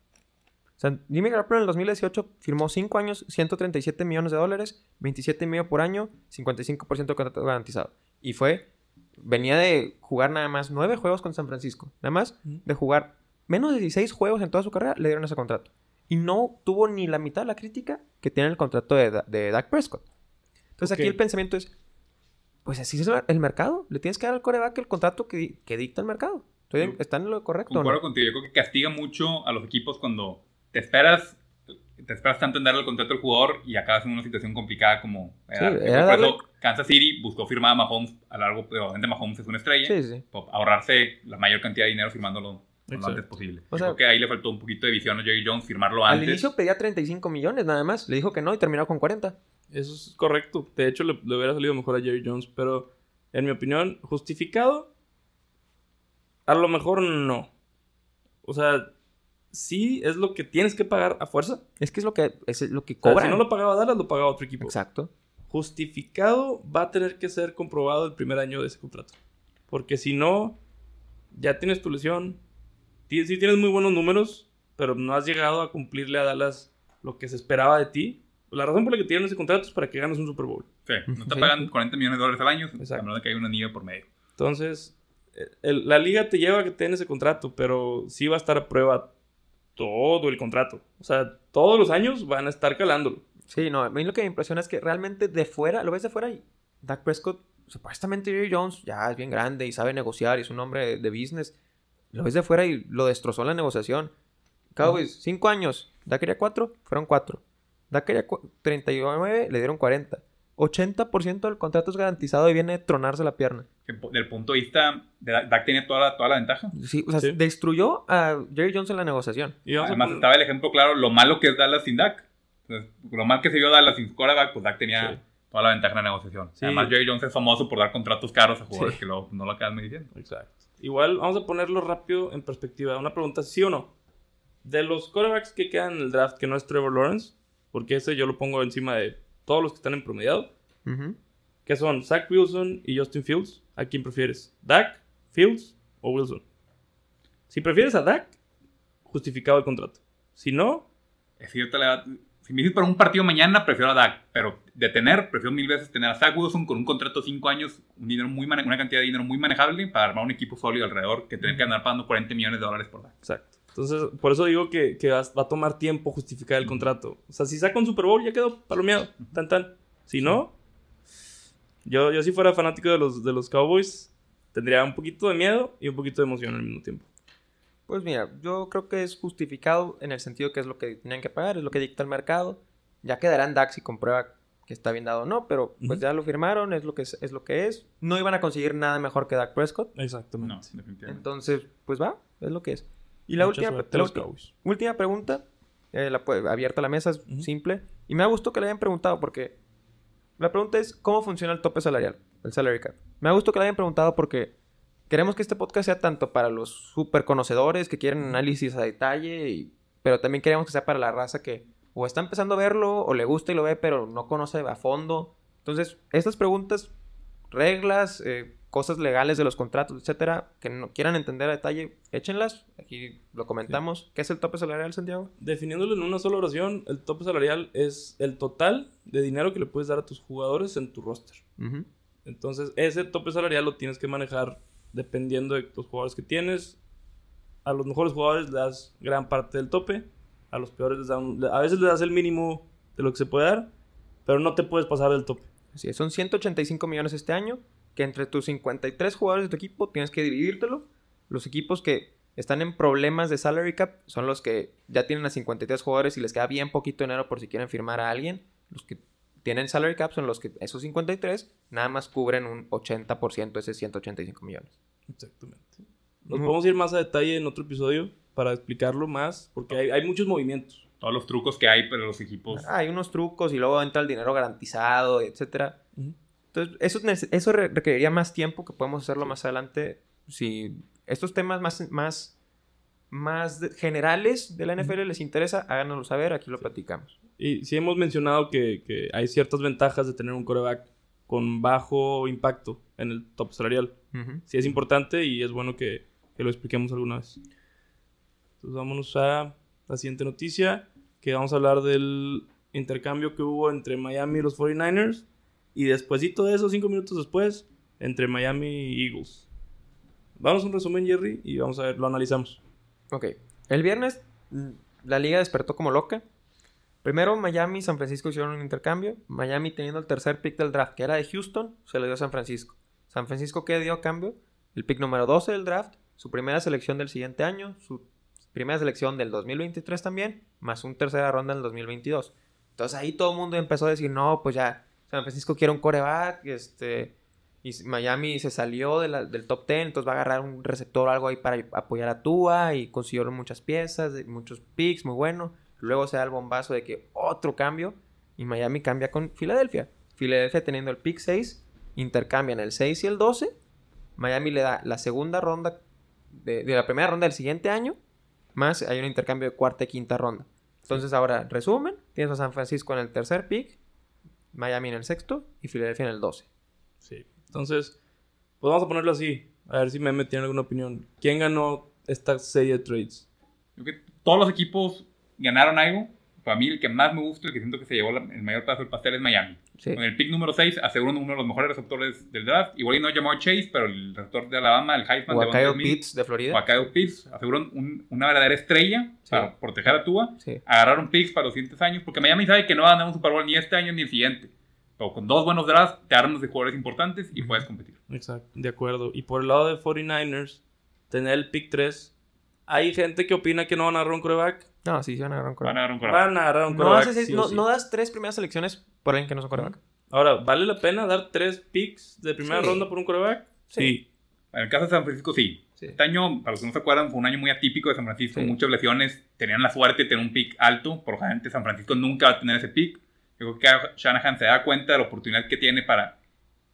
O sea, Jimmy Garoppolo en el 2018 firmó 5 años, 137 millones de dólares, 27 y medio por año, 55% de contrato garantizado. Y fue, venía de jugar nada más 9 juegos con San Francisco. Nada más de jugar menos de 16 juegos en toda su carrera, le dieron ese contrato. Y no tuvo ni la mitad de la crítica que tiene el contrato de, Da- de Dak Prescott. Entonces Ok. aquí el pensamiento es, pues así es el mercado. Le tienes que dar al coreback el contrato que, di- que dicta el mercado. Estoy en- Sí. ¿Está en lo correcto Concuerdo no? contigo. Yo creo que castiga mucho a los equipos cuando te esperas, te esperas tanto en darle el contrato al jugador y acabas en una situación complicada como era. Sí, por darle- eso Kansas City buscó firmar a Mahomes a largo plazo. Obviamente Mahomes es una estrella. Sí, sí. por ahorrarse la mayor cantidad de dinero firmándolo lo antes posible. O sea- creo que ahí le faltó un poquito de visión a Jerry Jones firmarlo Al antes. inicio pedía 35 millones nada más. Le dijo que no y terminó con 40. Eso es correcto. De hecho, le, le hubiera salido mejor a Jerry Jones. Pero, en mi opinión, justificado. A lo mejor no. O sea, sí es lo que tienes que pagar a fuerza. Es que es lo que, es lo que O sea, cobra. si no lo pagaba Dallas, lo pagaba otro equipo. Exacto. Justificado va a tener que ser comprobado el primer año de ese contrato. Porque si no, ya tienes tu lesión. Sí tienes muy buenos números, pero no has llegado a cumplirle a Dallas lo que se esperaba de ti. La razón por la que tienen ese contrato es para que ganes un Super Bowl. Sí, no te Sí. pagan 40 millones de dólares al año, Exacto. a menos de que haya una nieve por medio. Entonces, eh, el- la liga te lleva a que te den ese contrato, pero sí va a estar a prueba todo el contrato. O sea, todos los años van a estar calándolo. Sí, no, a mí lo que me impresiona es que realmente de fuera, lo ves de fuera y Dak Prescott, supuestamente Jerry Jones ya es bien grande y sabe negociar y es un hombre de, de business. Lo ves de fuera y lo destrozó en la negociación. Cowboys, 5 años. Dak quería 4, fueron 4. Dak quería cu- 39, le dieron 40. 80% del contrato es garantizado y viene de tronarse la pierna. Del punto de vista de Dak, tenía toda la, toda la ventaja. Sí, o sea, Sí. destruyó a Jerry Jones en la negociación. Y a Además estaba el ejemplo claro, lo malo que es Dallas sin Dak. Entonces, lo mal que se vio Dallas sin quarterback, pues Dak tenía Sí. toda la ventaja en la negociación. Sí. Además, Jerry Jones es famoso por dar contratos caros a jugadores Sí. que no lo acaban diciendo. Exacto. Igual, vamos a ponerlo rápido en perspectiva. Una pregunta, ¿sí o no? De los quarterbacks que quedan en el draft, que no es Trevor Lawrence, porque ese yo lo pongo encima de todos los que están en promediado, que son Zach Wilson y Justin Fields. ¿A quién prefieres? ¿Dak, Fields o Wilson? Si prefieres a Dak, justificado el contrato. Si no, Es que yo te la- si me dices para un partido mañana, prefiero a Dak. Pero de tener, prefiero mil veces tener a Zach Wilson con un contrato de 5 años, un dinero muy una cantidad de dinero muy manejable para armar un equipo sólido alrededor que tener que andar pagando 40 millones de dólares por Dak. Exacto. Entonces, por eso digo que, que va, a tomar tiempo justificar el contrato. O sea, si saca un Super Bowl, ya quedó palomeado. Tan, tan. Si no, yo, yo si fuera fanático de los, de los Cowboys, tendría un poquito de miedo y un poquito de emoción al mismo tiempo. Pues mira, yo creo que es justificado en el sentido que es lo que tenían que pagar, es lo que dicta el mercado. Ya quedarán DAX y comprueba que está bien dado o no, pero pues ya lo firmaron, es lo que es, es lo que es. No iban a conseguir nada mejor que Dak Prescott. Exactamente. No, definitivamente. Entonces, pues va, es lo que es. Y la, última, la última pregunta, eh, la, abierta la mesa, es simple. Y me da gusto que le hayan preguntado porque la pregunta es, ¿cómo funciona el tope salarial? El salary cap. Me da gusto que le hayan preguntado porque queremos que este podcast sea tanto para los super conocedores que quieren análisis a detalle, y- pero también queremos que sea para la raza que o está empezando a verlo o le gusta y lo ve, pero no conoce a fondo. Entonces, estas preguntas, reglas, eh, cosas legales de los contratos, etcétera, que no quieran entender a detalle, échenlas. Aquí lo comentamos. ¿Qué es el tope salarial, Santiago? Definiéndolo en una sola oración, el tope salarial es el total de dinero que le puedes dar a tus jugadores en tu roster. Entonces, ese tope salarial lo tienes que manejar dependiendo de los jugadores que tienes. A los mejores jugadores le das gran parte del tope. A los peores les dan, a veces le das el mínimo de lo que se puede dar. pero no te puedes pasar del tope. Así es, son 185 millones este año, que entre tus 53 jugadores de tu equipo tienes que dividírtelo. Los equipos que están en problemas de salary cap son los que ya tienen a 53 jugadores y les queda bien poquito dinero por si quieren firmar a alguien. Los que tienen salary cap son los que esos 53 nada más cubren un 80% de esos 185 millones. Exactamente. Nos podemos ir más a detalle en otro episodio para explicarlo más, porque hay, hay muchos movimientos. Todos los trucos que hay para los equipos. Ah, hay unos trucos y luego entra el dinero garantizado, etcétera. Entonces, eso, eso re- requeriría más tiempo que podemos hacerlo más adelante. Si estos temas más, más, más generales de la NFL les interesa, háganoslo saber, aquí lo platicamos. Y sí hemos mencionado que, que hay ciertas ventajas de tener un coreback con bajo impacto en el top salarial. Ujú. Sí es importante y es bueno que, que lo expliquemos alguna vez. Entonces vámonos a la siguiente noticia, que vamos a hablar del intercambio que hubo entre Miami y los 49ers y despuésito de eso, cinco minutos después, entre Miami y Eagles. Vamos a un resumen, Jerry, y vamos a ver, lo analizamos. Ok. El viernes mm, la liga despertó como loca. Primero Miami y San Francisco hicieron un intercambio. Miami teniendo el tercer pick del draft, que era de Houston, se lo dio a San Francisco. San Francisco, ¿qué dio a cambio? El pick número 12 del draft, su primera selección del siguiente año, su primera selección del 2023 también, más un tercera ronda en el 2022. Entonces ahí todo el mundo empezó a decir, no, pues ya, San Francisco quiere un coreback, este, y Miami se salió del top 10, entonces va a agarrar un receptor o algo ahí para apoyar a Tua y consiguieron muchas piezas, muchos picks, muy bueno. Luego se da el bombazo de que otro cambio y Miami cambia con Filadelfia. Filadelfia teniendo el pick 6, intercambian el 6 y el 12. Miami le da la segunda ronda de, de la primera ronda del siguiente año, más hay un intercambio de cuarta y quinta ronda. Entonces ahora, resumen, tienes a San Francisco en el tercer pick, Miami en el sexto y Filadelfia en el 12. Sí. Entonces, pues vamos a ponerlo así. A ver si Meme tiene alguna opinión. ¿Quién ganó esta serie de trades? Creo que todos los equipos ganaron algo. Para mí, el que más me gusta, el que siento que se llevó la- el mayor pedazo del pastel es Miami. Sí. Con el pick número 6 aseguran uno de los mejores receptores del draft. Igual y no llamó Chase, pero el receptor de Alabama, el Heisman O a Devontae Kyle Smith, Pitts de Florida. o a Kyle Pitts, aseguran un- una verdadera estrella Sí. para proteger a Tua. Sí. Agarraron picks para los siguientes años, porque Miami sabe que no va a ganar un Super Bowl ni este año ni el siguiente. Pero con dos buenos drafts, te armas de jugadores importantes y puedes competir. Exacto, de acuerdo. Y por el lado de 49ers, tener el pick 3, hay gente que opina que no van a agarrar un coreback. No, sí, se van a agarrar un Van a coreback. agarrar un quarterback. Van a agarrar un No, coreback. haces- sí no- sí. no das tres primeras selecciones por alguien que no es un coreback. Ahora, ¿vale la pena dar tres picks de primera Sí. ronda por un coreback? Sí. En el caso de San Francisco, sí. Sí. Este año, para los que no se acuerdan, fue un año muy atípico de San Francisco. Sí. Muchas lesiones. Tenían la suerte de tener un pick alto. Por gente, San Francisco nunca va a tener ese pick. Yo creo que Shanahan se da cuenta de la oportunidad que tiene para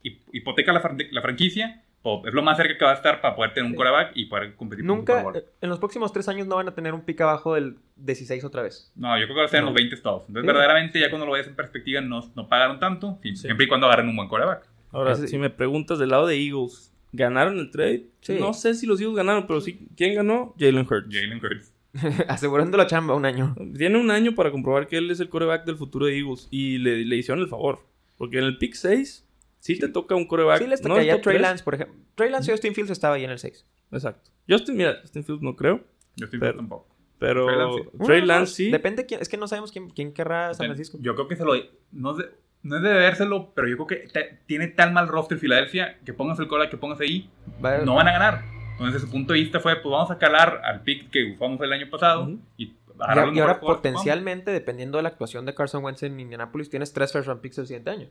hip- hipotecar la, fran- la franquicia. O es lo más cerca que va a estar para poder tener un quarterback y poder competir un Nunca, Bowl. eh, en los próximos tres años no van a tener un pick abajo del 16 otra vez. No, yo creo que va a ser en No. los 20 todos. Entonces, Sí. verdaderamente, ya cuando lo veas en perspectiva, no, no pagaron tanto. sí. Siempre y cuando agarren un buen quarterback. Ahora, Ese- si me preguntas del lado de Eagles, ¿ganaron el trade? Sí. No sé si los Eagles ganaron, pero sí. ¿Quién ganó? Jalen Hurts. Jalen Hurts. Asegurando la chamba un año. Tiene un año para comprobar que él es el coreback del futuro de Eagles. Y le, le hicieron el favor. Porque en el pick 6, sí, te toca un coreback. Sí les no tocaría top Trey. Lance, por ejemplo. Trey Lance y Austin Fields estaba ahí en el 6. Exacto. Justin, mira, Justin Fields no creo. Yo estoy Pero- tampoco. Pero Trey Lance sí. Trey Lance sí. Depende quién. Es que no sabemos quién, quién querrá San Francisco. Yo creo que se lo. No es, de, no es de debérselo, pero yo creo que te- tiene tan mal roster Filadelfia que pongas el cola que pongas ahí, Va- no van a ganar. Entonces, desde su punto de vista fue: pues vamos a calar al pick que usamos el año pasado Ujú. y y, y ahora potencialmente, dependiendo de la actuación de Carson Wentz en Indianapolis, tienes tres first round picks el siguiente año.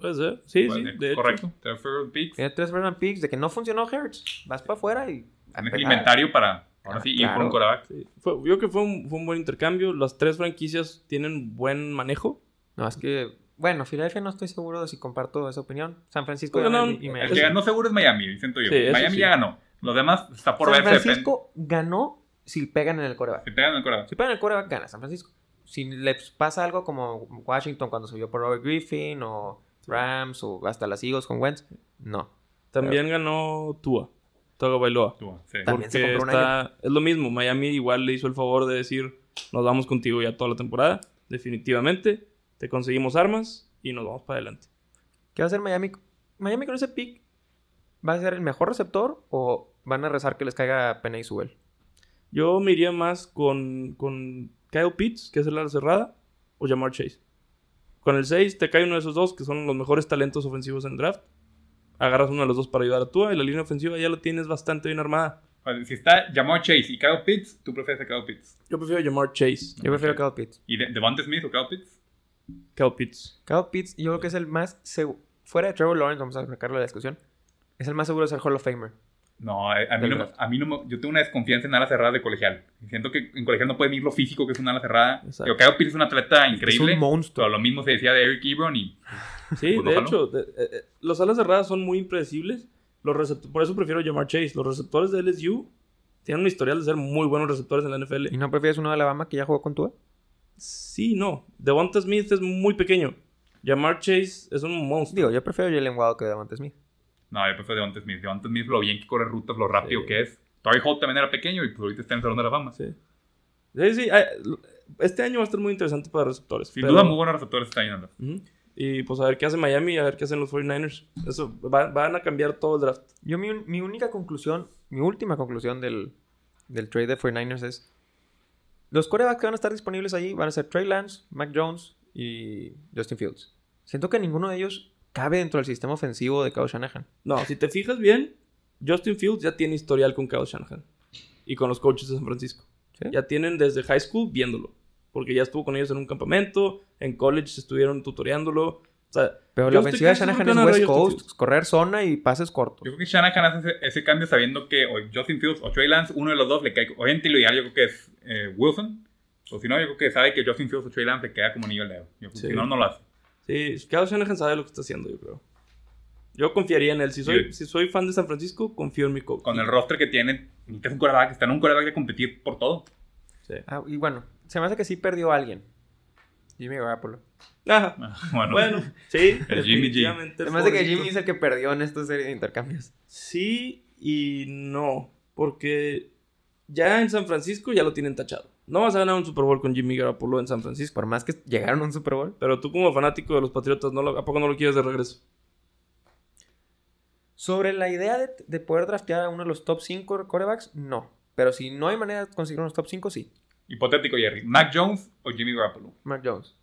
Puede ser. Sí, sí. De hecho. Correcto. Te offer picks. Tres first picks de que no funcionó Hertz. Vas para afuera y. Tienes el inventario para ahora Ah, sí ir por claro. un coreback. Sí. Fue- yo creo que fue un, fue un buen intercambio. Las tres franquicias tienen buen manejo. No, es que. Bueno, Filadelfia no estoy seguro de si comparto esa opinión. San Francisco Pues y- ganaron- y El Miami. que ganó seguro es Miami, siento yo. Sí, Miami sí. ya ganó. Los demás está por San verse. depende- Francisco ganó si pegan en el coreback. Si pegan el coreback. Si pegan en el coreback, gana San Francisco. Si les pasa algo como Washington cuando subió por Robert Griffin o Rams o hasta las Eagles con Wentz, no. También ganó Tua. Tua Bailoa. Tú, sí. También se Porque está- es lo mismo. Miami igual le hizo el favor de decir, nos vamos contigo ya toda la temporada. Definitivamente. Te conseguimos armas y nos vamos para adelante. ¿Qué va a hacer Miami? Miami con ese pick va a ser el mejor receptor o van a rezar que les caiga Penny y Subel. Yo me iría más con, con Kyle Pitts, que es el ala cerrada, o Jamar Chase. Con el 6 te cae uno de esos dos que son los mejores talentos ofensivos en el draft. Agarras uno de los dos para ayudar a Tua y la línea ofensiva ya la tienes bastante bien armada. Vale, Si está Jamar Chase y Kyle Pitts, tú prefieres a Kyle Pitts. Yo prefiero llamar Chase. Yo prefiero Kyle Pitts. ¿Y de Devonta Smith o Kyle Pitts? Kyle Pitts. Kyle Pitts, yo creo que es el más seguro. Fuera de Trevor Lawrence, vamos a sacarlo de la discusión. Es el más seguro de ser Hall of Famer. No, a mí no, a mí no me- yo tengo una desconfianza en alas cerradas de colegial. Siento que en colegial no puede medir lo físico que es una ala cerrada. Exacto. Yo, Kyle Pitts es un atleta increíble. Es un monstruo. Pero lo mismo se decía de Eric Ebron y Sí, Pues de ojalá. hecho, de- eh, eh, los alas cerradas son muy impredecibles. Los por eso prefiero llamar Chase. Los receptores de LSU tienen un historial de ser muy buenos receptores en la ¿Y NFL. no prefieres uno de Alabama que ya jugó con Tua? Sí, no. Devonta Smith es muy pequeño. Llamar Chase es un monstruo. Digo, yo prefiero Jalen Waddle que Devonta Smith. No, yo prefiero Devonta Smith. Devonta Smith lo bien que corre rutas, lo rápido Sí. que es. Torrey Holt también era pequeño y pues ahorita está en el Salón de la Fama. Sí. Sí, sí. Este año va a estar muy interesante para receptores. Sin pero- duda, muy buenos receptores está yendo. Ujú. Y pues a ver qué hace Miami y a ver qué hacen los 49ers. Eso, va- van a cambiar todo el draft. Yo mi, mi única conclusión, mi última conclusión del, del trade de 49ers es... Los corebacks que van a estar disponibles ahí van a ser Trey Lance, Mac Jones y Justin Fields. Siento que ninguno de ellos cabe dentro del sistema ofensivo de Kyle Shanahan. No, si te fijas bien, Justin Fields ya tiene historial con Kyle Shanahan y con los coaches de San Francisco. ¿Sí? Ya tienen desde high school viéndolo. Porque ya estuvo con ellos en un campamento, en college estuvieron tutoreándolo. O sea, Pero la ofensiva de Shanahan es West Coast, Fields. correr zona y pases cortos. Yo creo que Shanahan hace ese, ese cambio sabiendo que o Justin Fields o Trey Lance, uno de los dos le cae. Obviamente lo ideal yo creo que es eh, Wilson. O si no, yo creo que sabe que Justin Fields o Trey Lance le queda como niño al dedo. Yo creo que Sí. Si no, no lo hace. Sí, Kyle Shanahan sabe lo que está haciendo, yo creo. Yo confiaría en él. Si soy, Sí. si soy fan de San Francisco, confío en mi coach. Con el roster que tiene, necesitas un coreback. Está en un coreback de competir por todo. Sí. Ah, y bueno, se me hace que sí perdió a alguien. Jimmy Garoppolo. Ajá. Ah, Bueno, Bueno, sí, El Jimmy G. definitivamente. Se me hace que. Jimmy es el que perdió en esta serie de intercambios. Sí y no. Porque ya en San Francisco ya lo tienen tachado. No vas a ganar un Super Bowl con Jimmy Garoppolo en San Francisco. Por más que llegaron a un Super Bowl. Pero tú como fanático de los Patriotas, ¿no lo- ¿a poco no lo quieres de regreso? Sobre la idea de, de poder draftear a uno de los top 5 corebacks, no. Pero si no hay manera de conseguir unos top 5, sí. hipotético, Jerry. Mac Jones o Jimmy Garoppolo. Mark Jones.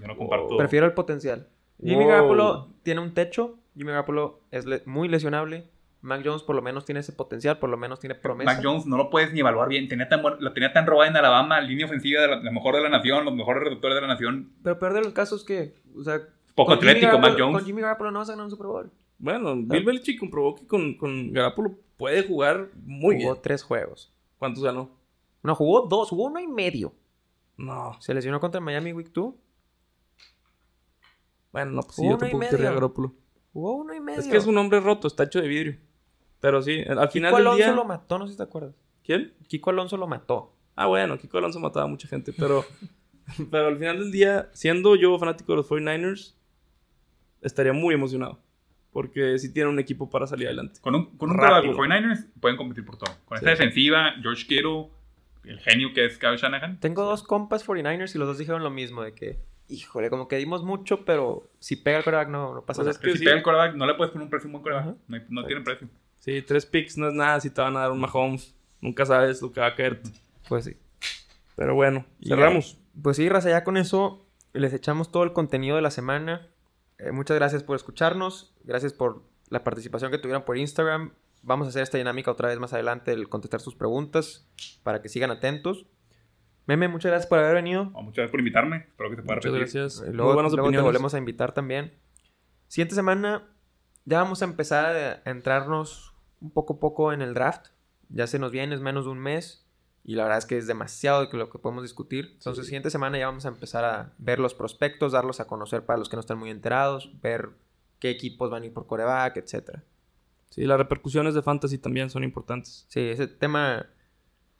Yo no comparto. Oh. Prefiero el potencial. Jimmy Wow. Garoppolo tiene un techo. Jimmy Garoppolo es le- muy lesionable. Mac Jones por lo menos tiene ese potencial, por lo menos tiene promesa. Mac Jones no lo puedes ni evaluar bien. Tenía tan, lo tenía tan robada en Alabama, línea ofensiva de la, la mejor de la nación, los mejores receptores de la nación. Pero peor de los casos que, o sea, Poco con Jimmy atlético, Mac Jones. Con Jimmy Garoppolo no vas a ganar un Super Bowl. Bueno, Bill Belichick comprobó que con, con Garoppolo puede jugar muy jugó bien. tres juegos. ¿Cuántos ganó? No, jugó dos, jugó uno y medio. No. Se lesionó contra Miami Week 2. Bueno, no, pues sí, yo tampoco querría a Garoppolo. Jugó uno y medio. Es que es un hombre roto, está hecho de vidrio. Pero sí, al final Kiko del Alonso día... lo mató, no sé si te acuerdas. ¿Quién? Kiko Alonso lo mató. Ah, bueno, Kiko Alonso mataba a mucha gente, pero, pero al final del día, siendo yo fanático de los 49ers, estaría muy emocionado. Porque sí tienen un equipo para salir adelante. Con un, con un los 49ers pueden competir por todo. Con Sí. esta defensiva, George Kittle, el genio que es Kyle Shanahan. Tengo dos compas 49ers y los dos dijeron lo mismo, de que, híjole, como que dimos mucho, pero si pega el coreback no, no pasa Pues nada. que si sí. pega el coreback, no le puedes poner un precio a un buen coreback. Ajá. No, no tiene precio. Sí, tres picks no es nada si te van a dar un Mahomes. Nunca sabes lo que va a caer. Pues sí. Pero bueno, cerramos. Pues sí, Raza, ya con eso les echamos todo el contenido de la semana. Eh, muchas gracias por escucharnos. Gracias por la participación que tuvieron por Instagram. Vamos a hacer esta dinámica otra vez más adelante, el contestar sus preguntas para que sigan atentos. Meme, muchas gracias por haber venido. Oh, muchas gracias por invitarme. Espero que se pueda Muchas repetir. gracias. Eh, Muy Luego, buenas luego te volvemos a invitar también. Siguiente semana ya vamos a empezar a entrarnos poco a poco en el draft. Ya se nos viene, es menos de un mes. Y la verdad es que es demasiado de lo que podemos discutir. Entonces, Sí. siguiente semana ya vamos a empezar a ver los prospectos, darlos a conocer para los que no están muy enterados, ver qué equipos van a ir por coreback, etcétera. Sí, las repercusiones de Fantasy también son importantes. Sí, ese tema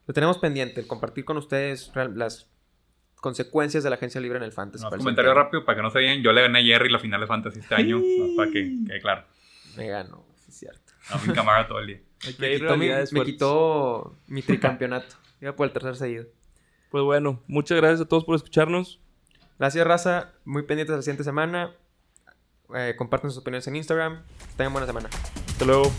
lo tenemos pendiente, el compartir con ustedes las consecuencias de la agencia libre en el fantasy. Comentarios siguiente rápido para que no se vean. Yo le gané a Jerry la final de Fantasy este año. para que quede claro. Me ganó, sí es cierto. A mi cámara todo el día. Me quitó, mi, me quitó mi tricampeonato. Iba por el tercer seguido. Pues bueno, muchas gracias a todos por escucharnos. Gracias, raza. Muy pendientes de la siguiente semana. Eh, comparten sus opiniones en Instagram. Tengan buena semana. Hasta luego.